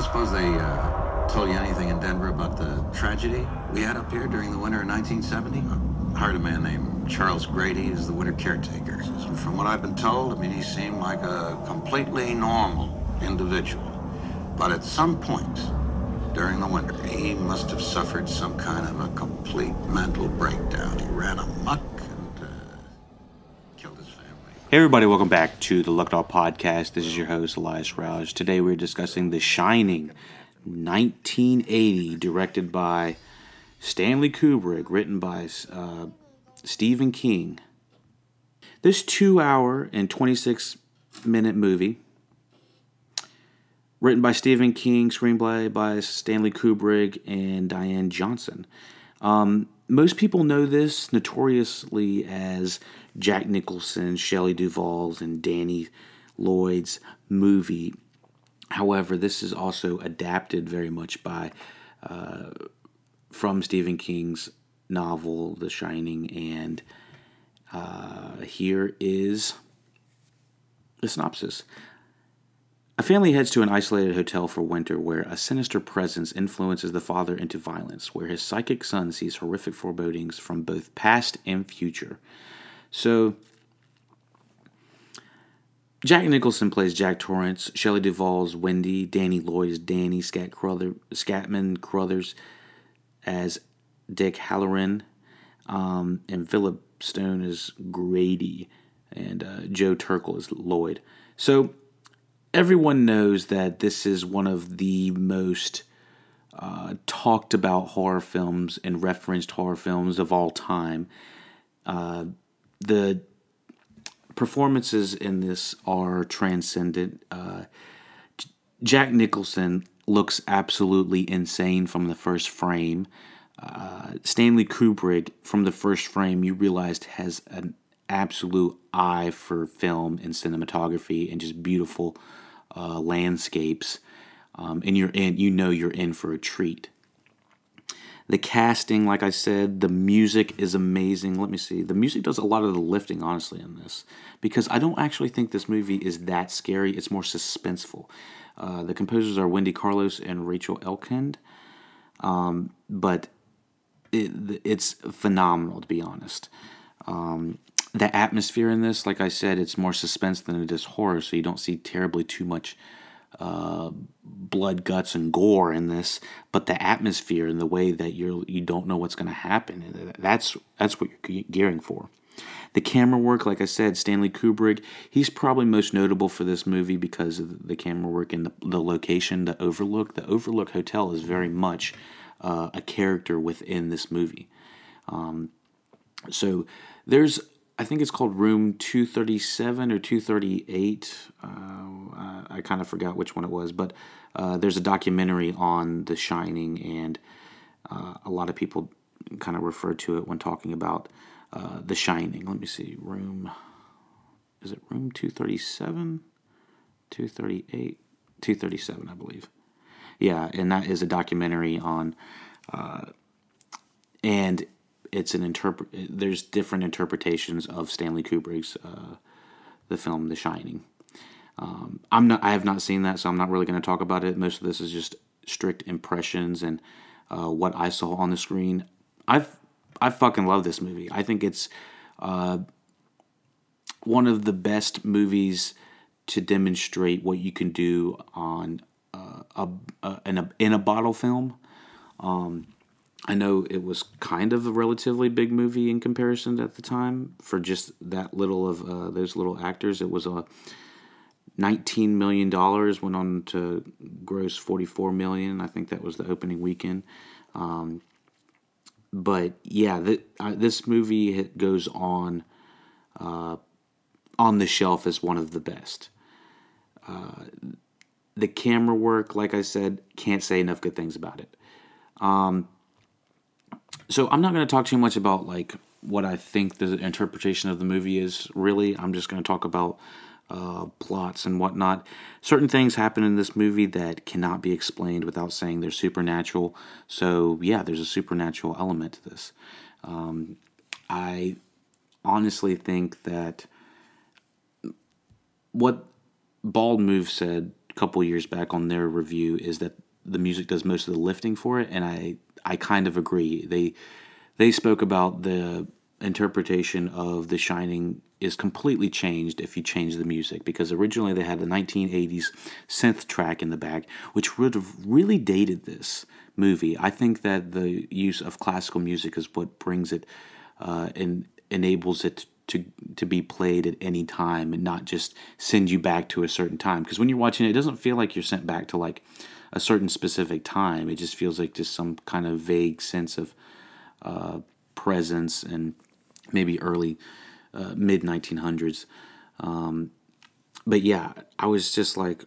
don't suppose they uh, told you anything in Denver about the tragedy we had up here during the winter of 1970? I hired a man named Charles Grady as the winter caretaker. From what I've been told, I mean, he seemed like a completely normal individual. But at some point during the winter, he must have suffered some kind of a complete mental breakdown. He ran amok and uh, killed his family. Hey everybody, welcome back to the Luck Dog Podcast. This is your host, Elias Roush. Today we're discussing The Shining, 1980, directed by Stanley Kubrick, written by uh, Stephen King. This two hour and 26 minute movie, written by Stephen King, screenplay by Stanley Kubrick and Diane Johnson. Um, most people know this notoriously as Jack Nicholson, Shelley Duvall's, and Danny Lloyd's movie. However, this is also adapted very much by uh, from Stephen King's novel The Shining, and uh, here is the synopsis. A family heads to an isolated hotel for winter where a sinister presence influences the father into violence, where his psychic son sees horrific forebodings from both past and future. So, Jack Nicholson plays Jack Torrance, Shelley Duvall's Wendy, Danny Lloyd is Danny, Scat Scatman Crothers as Dick Hallorann, um, and Philip Stone is Grady, and uh, Joe Turkel is Lloyd. So, everyone knows that this is one of the most uh, talked about horror films and referenced horror films of all time. Uh, the performances in this are transcendent. Uh, Jack Nicholson looks absolutely insane from the first frame. Uh, Stanley Kubrick, from the first frame, you realized has an absolute eye for film and cinematography and just beautiful uh, landscapes. Um, and you're in, you know, you're in for a treat. The casting, like I said, the music is amazing. Let me see. The music does a lot of the lifting, honestly, in this because I don't actually think this movie is that scary. It's more suspenseful. Uh, the composers are Wendy Carlos and Rachel Elkind, um, but it, it's phenomenal to be honest. Um, the atmosphere in this, like I said, it's more suspense than it is horror, so you don't see terribly too much uh, blood, guts, and gore in this. But the atmosphere and the way that you're you don't know what's going to happen, that's that's what you're gearing for. The camera work, like I said, Stanley Kubrick, he's probably most notable for this movie because of the camera work and the, the location, the Overlook. The Overlook Hotel is very much uh, a character within this movie. Um, so there's I think it's called Room 237 or 238. Uh, I, kind of forgot which one it was, but uh, there's a documentary on The Shining, and uh, a lot of people kind of refer to it when talking about uh, The Shining. Let me see. Room. Is it Room 237? 238? 237, I believe. Yeah, and that is a documentary on. Uh, and it's an interpret. There's different interpretations of Stanley Kubrick's uh, the film The Shining. Um, I'm not. I have not seen that, so I'm not really going to talk about it. Most of this is just strict impressions and uh, what I saw on the screen. I've I fucking love this movie. I think it's uh, one of the best movies to demonstrate what you can do on uh, a, a, in a in a bottle film. Um, I know it was kind of a relatively big movie in comparison at the time for just that little of uh, those little actors. It was a nineteen million dollars went on to gross forty four million. I think that was the opening weekend. Um, but yeah, th- uh, this movie goes on uh, on the shelf as one of the best. Uh, the camera work, like I said, can't say enough good things about it. Um, so I'm not going to talk too much about like what I think the interpretation of the movie is. Really, I'm just going to talk about uh, plots and whatnot. Certain things happen in this movie that cannot be explained without saying they're supernatural. So yeah, there's a supernatural element to this. Um, I honestly think that what Bald Move said a couple years back on their review is that the music does most of the lifting for it, and I I kind of agree. They they spoke about the interpretation of The Shining is completely changed if you change the music because originally they had the 1980s synth track in the back, which would have really dated this movie. I think that the use of classical music is what brings it uh, and enables it to to be played at any time and not just send you back to a certain time. Because when you're watching it, it doesn't feel like you're sent back to like a certain specific time. It just feels like just some kind of vague sense of uh, presence and maybe early uh, mid 1900s. Um, but yeah, I was just like,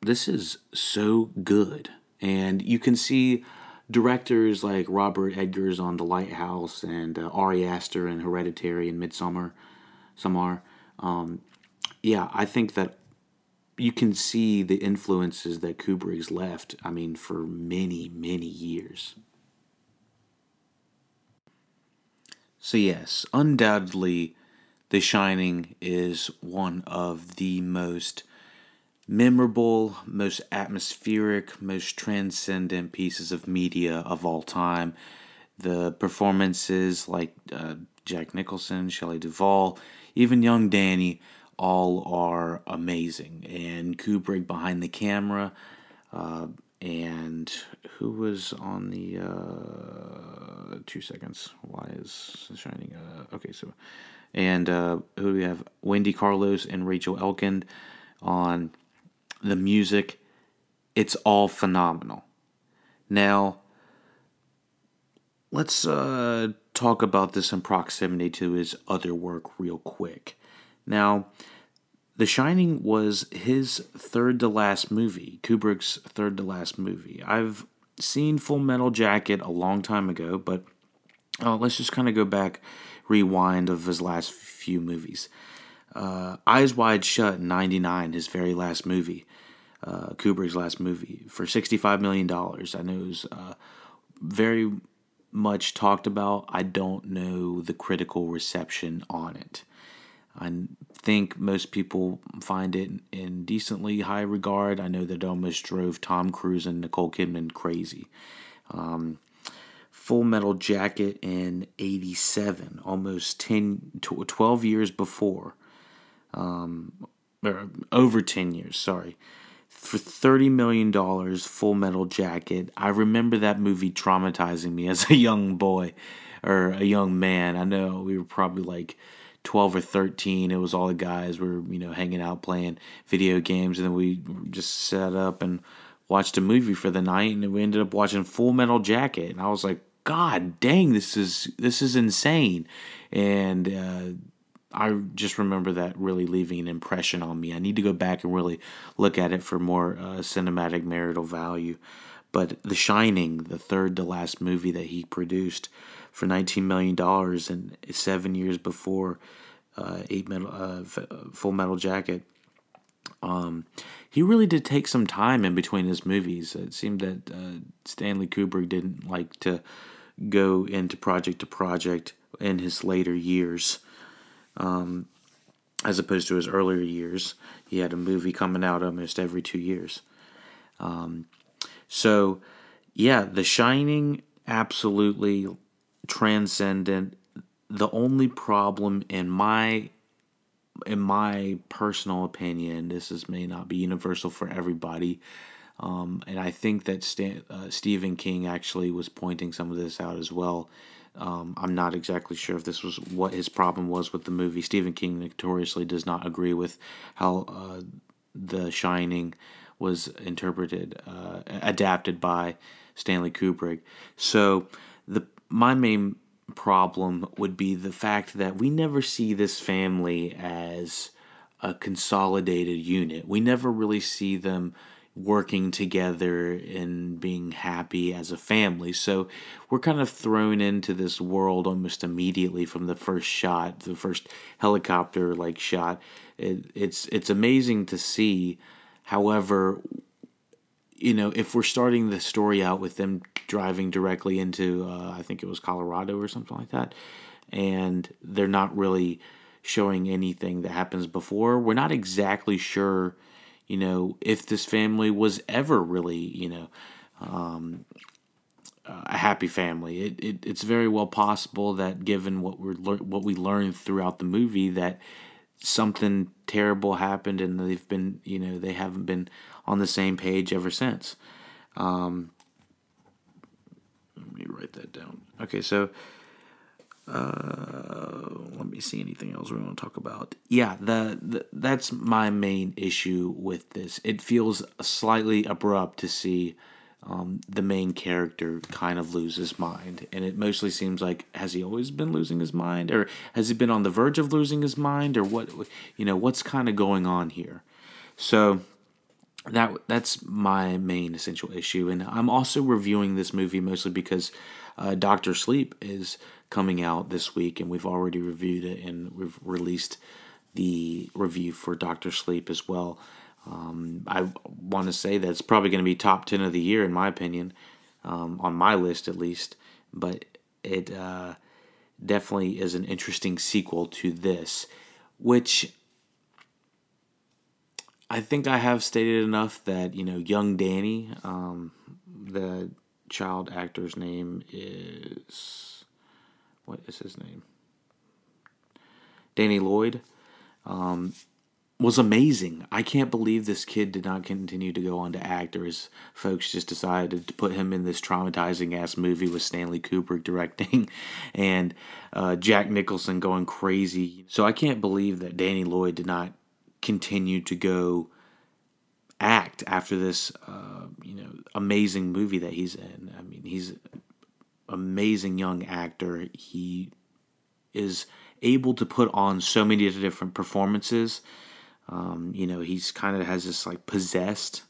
this is so good. And you can see directors like Robert Eggers on The Lighthouse and uh, Ari Aster in Hereditary and Midsommar, Samar. Um, yeah, I think that you can see the influences that Kubrick's left, I mean, for many, many years. So, yes, undoubtedly, The Shining is one of the most memorable, most atmospheric, most transcendent pieces of media of all time. The performances like uh, Jack Nicholson, Shelley Duvall, even young Danny, all are amazing. And Kubrick behind the camera, uh, and who was on the uh, two seconds? Why is Shining? Uh, okay, so and uh, who we have? Wendy Carlos and Rachel Elkind on the music, it's all phenomenal. Now, let's uh, talk about this in proximity to his other work real quick. Now, The Shining was his third to last movie, Kubrick's third to last movie. I've seen Full Metal Jacket a long time ago, but uh, let's just kind of go back, rewind of his last few movies. Uh, Eyes Wide Shut, 99, his very last movie, uh, Kubrick's last movie, for $65 million. I know it was uh, very much talked about. I don't know the critical reception on it. I think most people find it in decently high regard. I know that almost drove Tom Cruise and Nicole Kidman crazy. Um, Full Metal Jacket in 87, almost 10, 12 years before um, or over 10 years, sorry. For $30 million, Full Metal Jacket. I remember that movie traumatizing me as a young boy or a young man. I know we were probably like 12 or 13. It was all the guys were, you know, hanging out playing video games. And then we just sat up and watched a movie for the night. And we ended up watching Full Metal Jacket. And I was like, God dang, this is this is insane. And uh, I just remember that really leaving an impression on me. I need to go back and really look at it for more uh, cinematic marital value. But The Shining, the third to last movie that he produced for $19 million seven and seven years before uh, eight metal, uh, Full Metal Jacket, um, he really did take some time in between his movies. It seemed that uh, Stanley Kubrick didn't like to go into project to project in his later years um, as opposed to his earlier years. He had a movie coming out almost every two years. Um, so, yeah, The Shining, absolutely transcendent. The only problem in my in my personal opinion, this is may not be universal for everybody, um, and I think that Stan, uh, Stephen King actually was pointing some of this out as well. Um, I'm not exactly sure if this was what his problem was with the movie. Stephen King notoriously does not agree with how uh, The Shining was interpreted, uh, adapted by Stanley Kubrick. So the my main problem would be the fact that we never see this family as a consolidated unit. We never really see them working together and being happy as a family. So we're kind of thrown into this world almost immediately from the first shot, the first helicopter like shot. It, it's it's amazing to see. However, you know, if we're starting the story out with them driving directly into, uh, I think it was Colorado or something like that, and they're not really showing anything that happens before, we're not exactly sure you know, if this family was ever really, you know, um, a happy family. It, it, it's very well possible that given what we're what we learned throughout the movie that something terrible happened and they've been you know they haven't been on the same page ever since. Um, let me write that down. Okay, so uh, let me see anything else we want to talk about. Yeah, the, the that's my main issue with this. It feels slightly abrupt to see um, the main character kind of lose his mind, and it mostly seems like has he always been losing his mind, or has he been on the verge of losing his mind, or what? You know, what's kind of going on here? So that that's my main essential issue, and I'm also reviewing this movie mostly because uh, Doctor Sleep is coming out this week, and we've already reviewed it, and we've released the review for Doctor Sleep as well. Um, I want to say that it's probably going to be top 10 of the year, in my opinion, um, on my list at least. But it uh, definitely is an interesting sequel to this, which I think I have stated enough that, you know, young Danny, um, the child actor's name is. What is his name? Danny Lloyd. Was amazing. I can't believe this kid did not continue to go on to act, or his folks just decided to put him in this traumatizing ass movie with Stanley Kubrick directing and uh, Jack Nicholson going crazy. So I can't believe that Danny Lloyd did not continue to go act after this, uh, you know, amazing movie that he's in. I mean, he's amazing young actor. He is able to put on so many different performances um, you know, he's kind of has this like possessed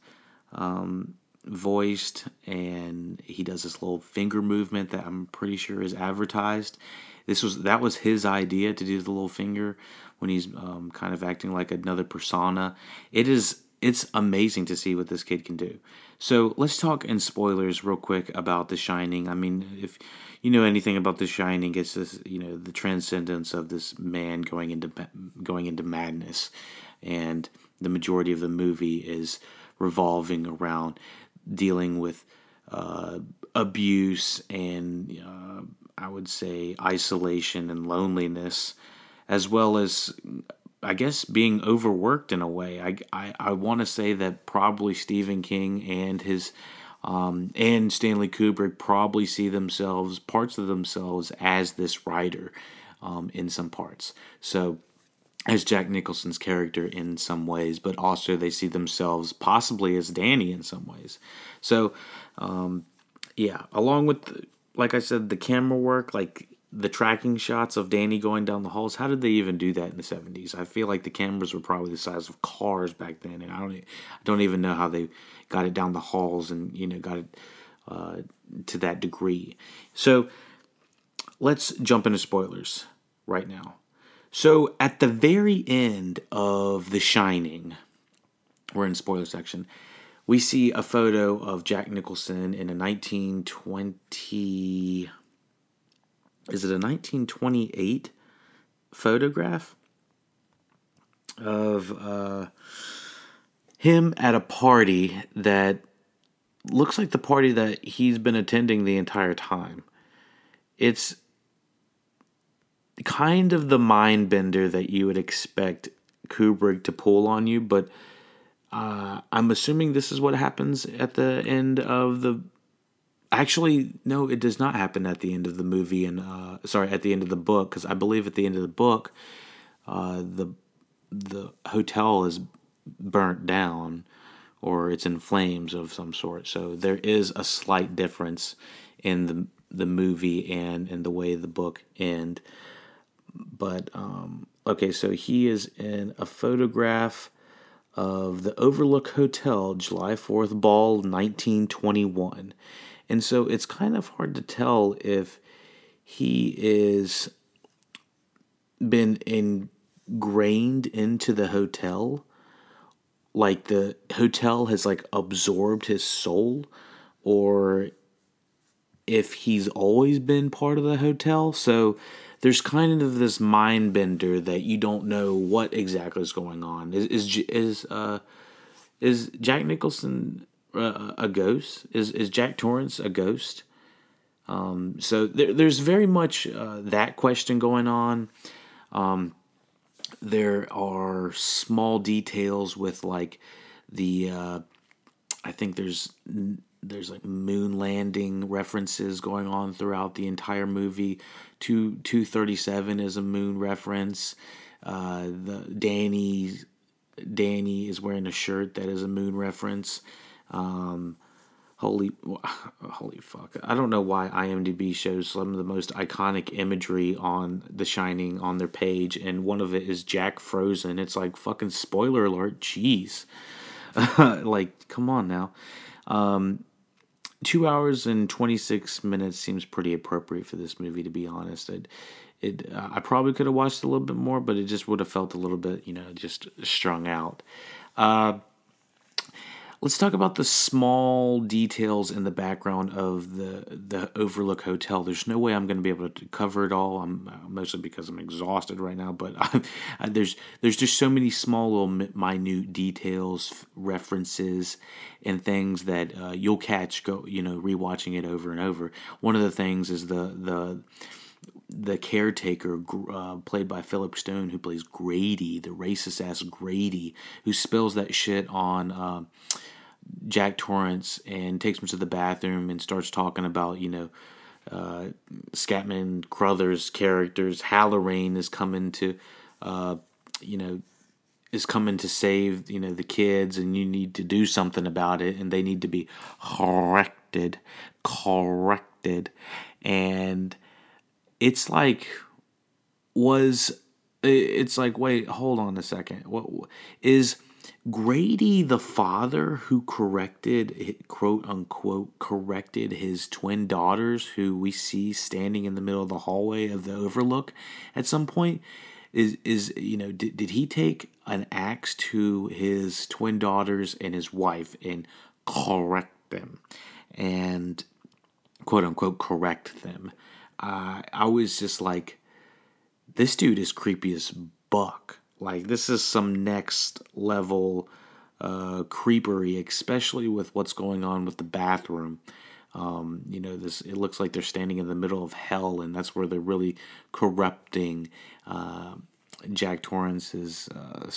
um, voiced, and he does this little finger movement that I'm pretty sure is advertised. This was that was his idea to do the little finger when he's um, kind of acting like another persona. It is it's amazing to see what this kid can do. So let's talk in spoilers real quick about The Shining. I mean, if you know anything about The Shining, it's this you know the transcendence of this man going into going into madness and the majority of the movie is revolving around dealing with uh, abuse and uh, I would say isolation and loneliness, as well as I guess being overworked in a way. I I, I want to say that probably Stephen King and his um, and Stanley Kubrick probably see themselves parts of themselves as this writer um, in some parts. So as Jack Nicholson's character in some ways, but also they see themselves possibly as Danny in some ways. So, um, yeah, along with, like I said, the camera work, like the tracking shots of Danny going down the halls. How did they even do that in the seventies? I feel like the cameras were probably the size of cars back then, and I don't, I don't even know how they got it down the halls and you know got it uh, to that degree. So, let's jump into spoilers right now. So at the very end of The Shining, we're in spoiler section. We see a photo of Jack Nicholson in a 1920 is it a 1928 photograph of uh, him at a party that looks like the party that he's been attending the entire time. It's kind of the mind bender that you would expect Kubrick to pull on you, but uh, I'm assuming this is what happens at the end of the. Actually, no, it does not happen at the end of the movie, and uh, sorry, at the end of the book, because I believe at the end of the book, uh, the the hotel is burnt down, or it's in flames of some sort. So there is a slight difference in the the movie and in the way the book end. But um, okay, so he is in a photograph of the Overlook Hotel, July 4th Ball 1921. And so it's kind of hard to tell if he is been ingrained into the hotel like the hotel has like absorbed his soul or if he's always been part of the hotel so there's kind of this mind bender that you don't know what exactly is going on. Is is is uh is Jack Nicholson uh, a ghost? Is is Jack Torrance a ghost? Um, so there, there's very much uh, that question going on. Um, there are small details with like the uh, I think there's there's like moon landing references going on throughout the entire movie. Two two thirty seven is a moon reference. Uh, the Danny Danny is wearing a shirt that is a moon reference. Um, holy holy fuck. I don't know why imdb shows some of the most iconic imagery on the shining on their page and one of it is jack frozen. It's like fucking spoiler alert jeez. Like come on now. Um, two hours and 26 minutes seems pretty appropriate for this movie to be honest. It, it uh, i probably could have watched a little bit more but it just would have felt a little bit you know just strung out. Uh, Let's talk about the small details in the background of the the Overlook Hotel. There's no way I'm going to be able to cover it all. I'm uh, mostly because I'm exhausted right now. But I, there's there's just so many small little minute details, references, and things that uh, you'll catch go you know rewatching it over and over. One of the things is the the the caretaker, uh, played by Philip Stone, who plays Grady, the racist ass Grady, who spills that shit on uh, Jack Torrance and takes him to the bathroom and starts talking about, you know, uh, Scatman Crothers' characters. Hallorann is coming to, uh, you know, is coming to save, you know, the kids, and you need to do something about it, and they need to be corrected, corrected, and it's like was it's like wait hold on a second what is grady the father who corrected quote unquote corrected his twin daughters who we see standing in the middle of the hallway of the overlook at some point is is you know did, did he take an axe to his twin daughters and his wife and correct them and quote unquote correct them uh, I was just like, this dude is creepy as buck. Like this is some next level uh, creepery, especially with what's going on with the bathroom. Um, you know, this it looks like they're standing in the middle of hell, and that's where they're really corrupting uh, Jack Torrance's uh,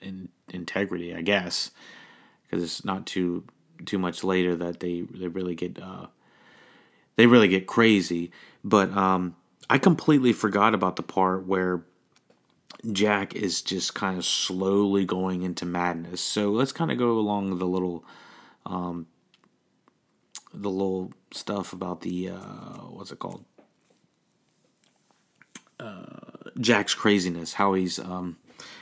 in, integrity, I guess, because it's not too too much later that they they really get uh, they really get crazy. But um, I completely forgot about the part where Jack is just kind of slowly going into madness. So let's kind of go along the little, um, the little stuff about the uh, what's it called? Uh, Jack's craziness, how he's um,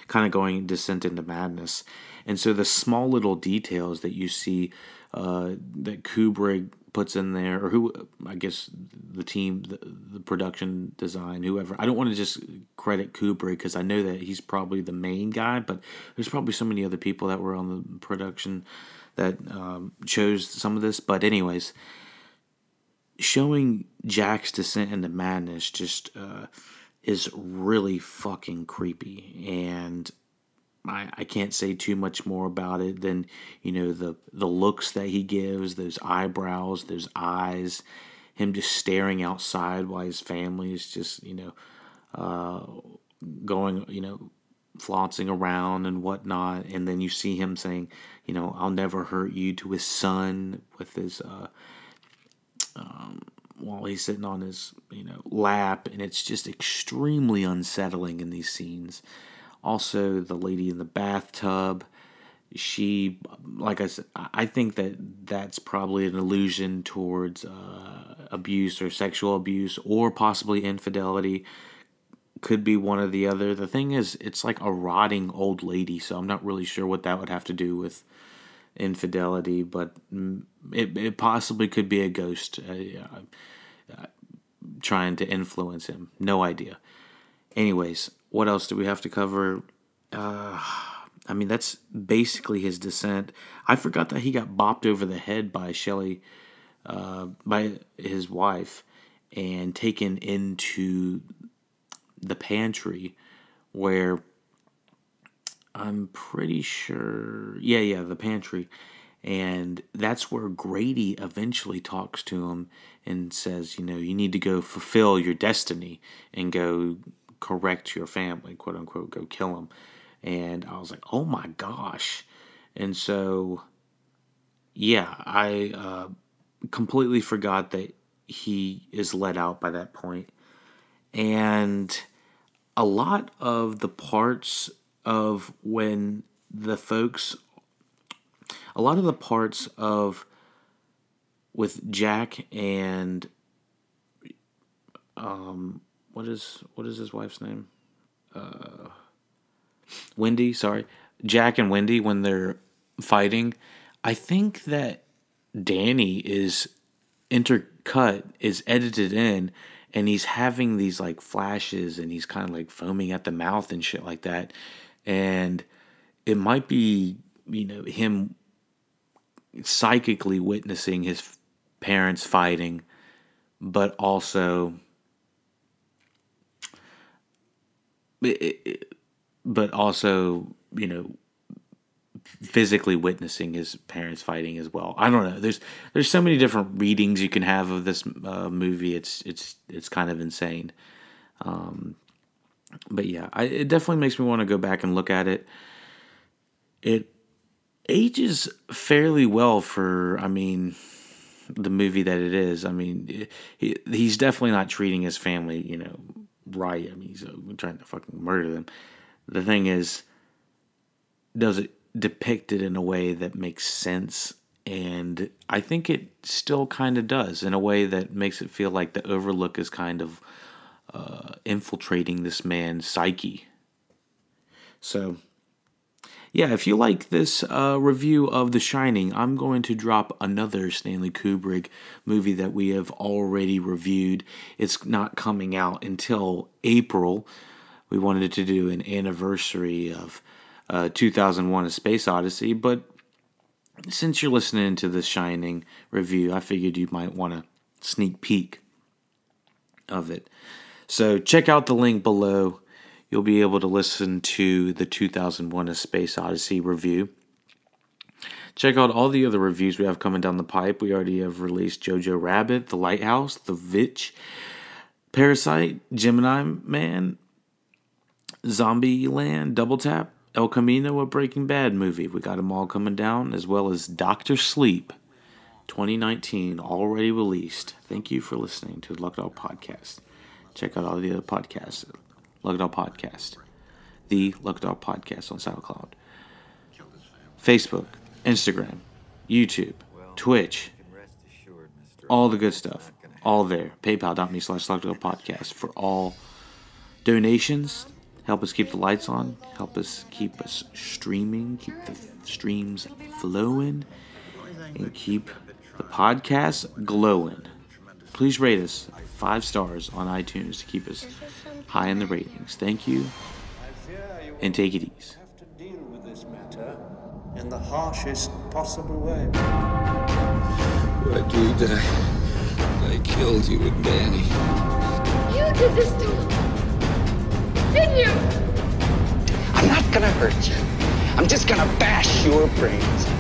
kind of going descent into madness, and so the small little details that you see uh, that Kubrick puts in there, or who I guess the team, the, the production design, whoever. I don't want to just credit Kubrick because I know that he's probably the main guy, but there's probably so many other people that were on the production that um, chose some of this. But anyways, showing Jack's descent into madness just uh, is really fucking creepy, and I, I can't say too much more about it than you know the the looks that he gives, those eyebrows, those eyes, him just staring outside while his family is just you know uh, going you know flaunting around and whatnot, and then you see him saying you know I'll never hurt you to his son with his uh, um, while he's sitting on his you know lap, and it's just extremely unsettling in these scenes. Also, the lady in the bathtub. She, like I said, I think that that's probably an allusion towards uh, abuse or sexual abuse or possibly infidelity. Could be one or the other. The thing is, it's like a rotting old lady, so I'm not really sure what that would have to do with infidelity, but it, it possibly could be a ghost uh, uh, trying to influence him. No idea. Anyways, what else do we have to cover? Uh, I mean, that's basically his descent. I forgot that he got bopped over the head by Shelley, uh, by his wife, and taken into the pantry where I'm pretty sure. Yeah, yeah, the pantry. And that's where Grady eventually talks to him and says, you know, you need to go fulfill your destiny and go correct your family, quote unquote, go kill them. And I was like, oh my gosh. And so, yeah, I uh, completely forgot that he is let out by that point. And a lot of the parts of when the folks a lot of the parts of with Jack and um what is what is his wife's name? Uh Wendy, sorry. Jack and Wendy when they're fighting, I think that Danny is intercut is edited in and he's having these like flashes and he's kind of like foaming at the mouth and shit like that and it might be you know him psychically witnessing his parents fighting but also but also you know physically witnessing his parents fighting as well. I don't know. There's there's so many different readings you can have of this uh, movie. It's it's it's kind of insane. Um, but yeah, I, it definitely makes me want to go back and look at it. It ages fairly well for, I mean, the movie that it is. I mean, he, he's definitely not treating his family, you know, right. I mean, he's uh, trying to fucking murder them. The thing is, does it depict it in a way that makes sense? And I think it still kind of does in a way that makes it feel like the Overlook is kind of uh, infiltrating this man's psyche. So, yeah, if you like this uh, review of The Shining, I'm going to drop another Stanley Kubrick movie that we have already reviewed. It's not coming out until April. We wanted to do an anniversary of uh, 2001 A Space Odyssey, but since you're listening to The Shining review, I figured you might want a sneak peek of it. So check out the link below. You'll be able to listen to the 2001 A Space Odyssey review. Check out all the other reviews we have coming down the pipe. We already have released Jojo Rabbit, The Lighthouse, The Vitch, Parasite, Gemini Man, Zombieland, Double Tap, El Camino, a Breaking Bad movie. We got them all coming down, as well as Doctor Sleep, 2019, already released. Thank you for listening to the Luck Dog Podcast. Check out all the other podcasts. Luck Podcast. The Luck Podcast on SoundCloud. Facebook, Instagram, YouTube, Twitch, all the good stuff. All there. PayPal.me slash Podcast for all donations. Help us keep the lights on. Help us keep us streaming. Keep the streams flowing. And keep the podcast glowing. Please rate us five stars on iTunes to keep us high in the ratings. Thank you, and take it easy. Have to deal with this matter in the harshest possible way. I do that. I killed you and Danny. You did this to him, didn't you? I'm not gonna hurt you. I'm just gonna bash your brains.